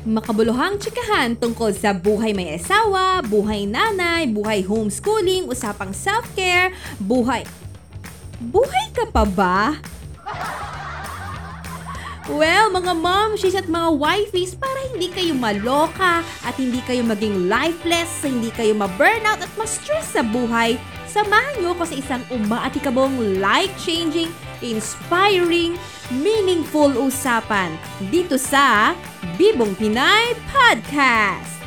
Makabuluhang tsikahan tungkol sa buhay may asawa, buhay nanay, buhay homeschooling, usapang self-care, buhay... Buhay ka pa ba? Well, mga momshies at mga wifeys, para hindi kayo maloka at hindi kayo maging lifeless, hindi kayo ma-burnout at ma-stress sa buhay, samahan nyo ko sa isang umaatikabong, life-changing, inspiring, meaningful usapan dito sa Bibong Pinay Podcast.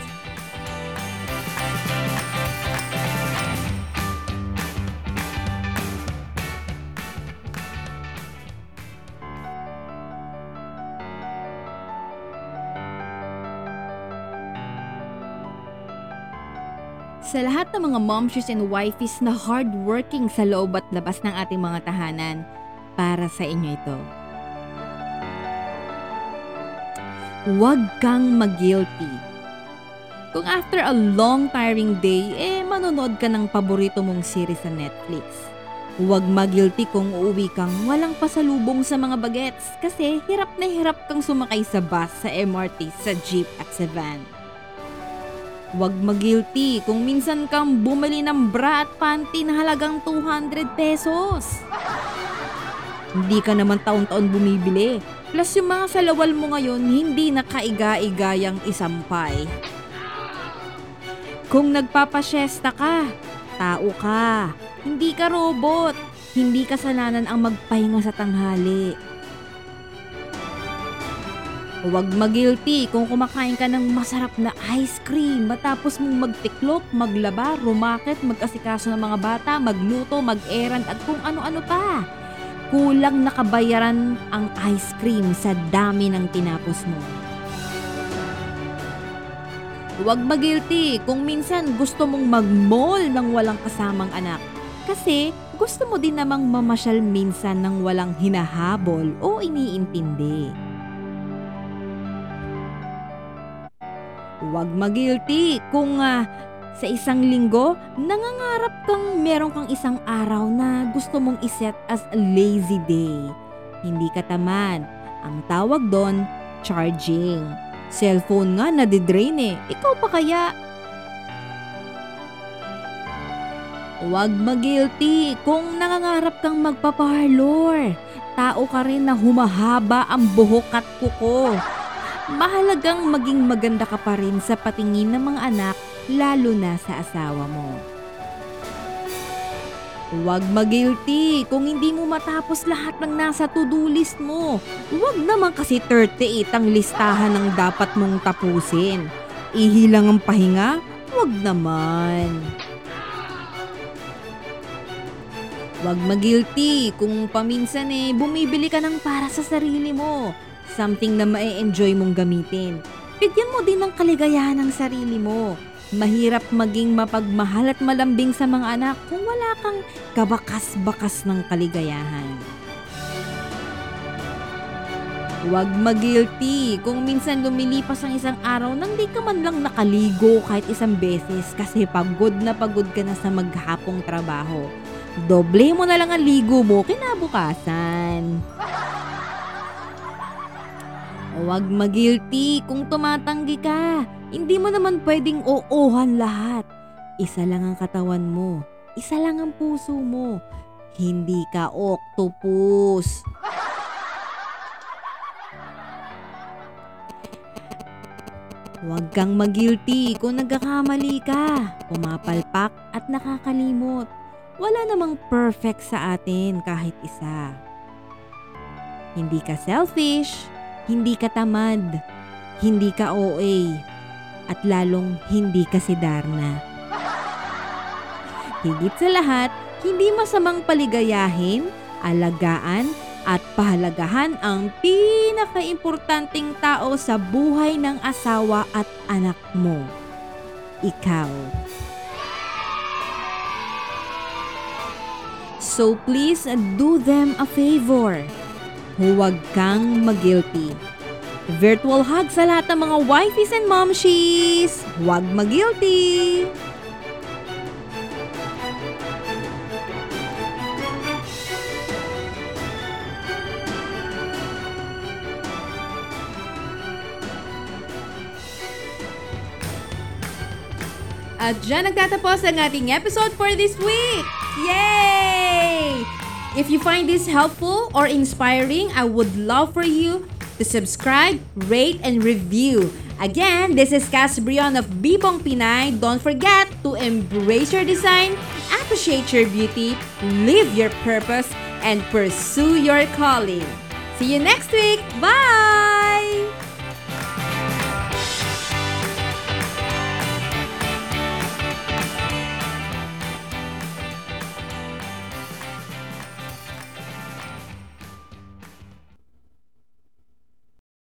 Sa lahat ng mga momshies and wifeys na hardworking sa loob at labas ng ating mga tahanan, para sa inyo ito. Huwag kang mag-guilty. Kung after a long tiring day, eh manonood ka ng paborito mong series sa Netflix. Huwag mag-guilty kung uuwi kang walang pasalubong sa mga bagets kasi hirap na hirap kang sumakay sa bus, sa MRT, sa jeep at sa van. Huwag mag-guilty kung minsan kang bumili ng bra at panty na halagang 200 pesos. Hindi ka naman taon-taon bumibili. Plus yung mga salawal mo ngayon, hindi nakaiga-igayang isampay. Kung nagpapasyesta ka, tao ka. Hindi ka robot. Hindi kasalanan ang magpahinga sa tanghali. Huwag mag-guilty kung kumakain ka ng masarap na ice cream matapos mong magtiklop, maglaba, rumakit, mag-asikaso ng mga bata, magluto, mag-errand at kung ano-ano pa. Kulang nakabayaran ang ice cream sa dami ng tinapos mo. Huwag mag-guilty kung minsan gusto mong mag-mall ng walang kasamang anak. Kasi gusto mo din namang mamasyal minsan ng walang hinahabol o iniintindi. Huwag mag-guilty kung ah, sa isang linggo, nangangarap kang meron kang isang araw na gusto mong iset as a lazy day. Hindi ka tamad. Ang tawag doon, charging. Cellphone nga nadidrain eh. Ikaw pa kaya? Huwag mag-guilty kung nangangarap kang magpaparlor. Tao ka rin na humahaba ang buhok at kuko mahalagang maging maganda ka pa rin sa patingin ng mga anak lalo na sa asawa mo. Huwag mag-guilty kung hindi mo matapos lahat ng nasa to-do list mo. Huwag naman kasi 38 ang listahan ng dapat mong tapusin. Ihilang ang pahinga? Huwag naman. Huwag mag-guilty kung paminsan eh bumibili ka ng para sa sarili mo something na ma-enjoy mong gamitin. Bigyan mo din ng kaligayahan ng sarili mo. Mahirap maging mapagmahal at malambing sa mga anak kung wala kang kabakas-bakas ng kaligayahan. Huwag mag-guilty kung minsan lumilipas ang isang araw nang di ka man lang nakaligo kahit isang beses kasi pagod na pagod ka na sa maghapong trabaho. Doble mo na lang ang ligo mo kinabukasan. Huwag magilty kung tumatanggi ka. Hindi mo naman pwedeng oohan lahat. Isa lang ang katawan mo. Isa lang ang puso mo. Hindi ka octopus. Huwag kang magilty kung nagkakamali ka, pumapalpak at nakakalimot. Wala namang perfect sa atin kahit isa. Hindi ka selfish, hindi ka tamad, hindi ka OA, at lalong hindi ka si Darna. Higit sa lahat, hindi masamang paligayahin, alagaan, at pahalagahan ang pinakaimportanteng tao sa buhay ng asawa at anak mo. Ikaw. So please do them a favor huwag kang mag-guilty. Virtual hug sa lahat ng mga wifeys and momshies! Huwag magilty! At dyan nagtatapos ang ating episode for this week! Yay! If you find this helpful or inspiring, I would love for you to subscribe, rate, and review. Again, this is Cass Brion of Bibong Pinay. Don't forget to embrace your design, appreciate your beauty, live your purpose, and pursue your calling. See you next week! Bye!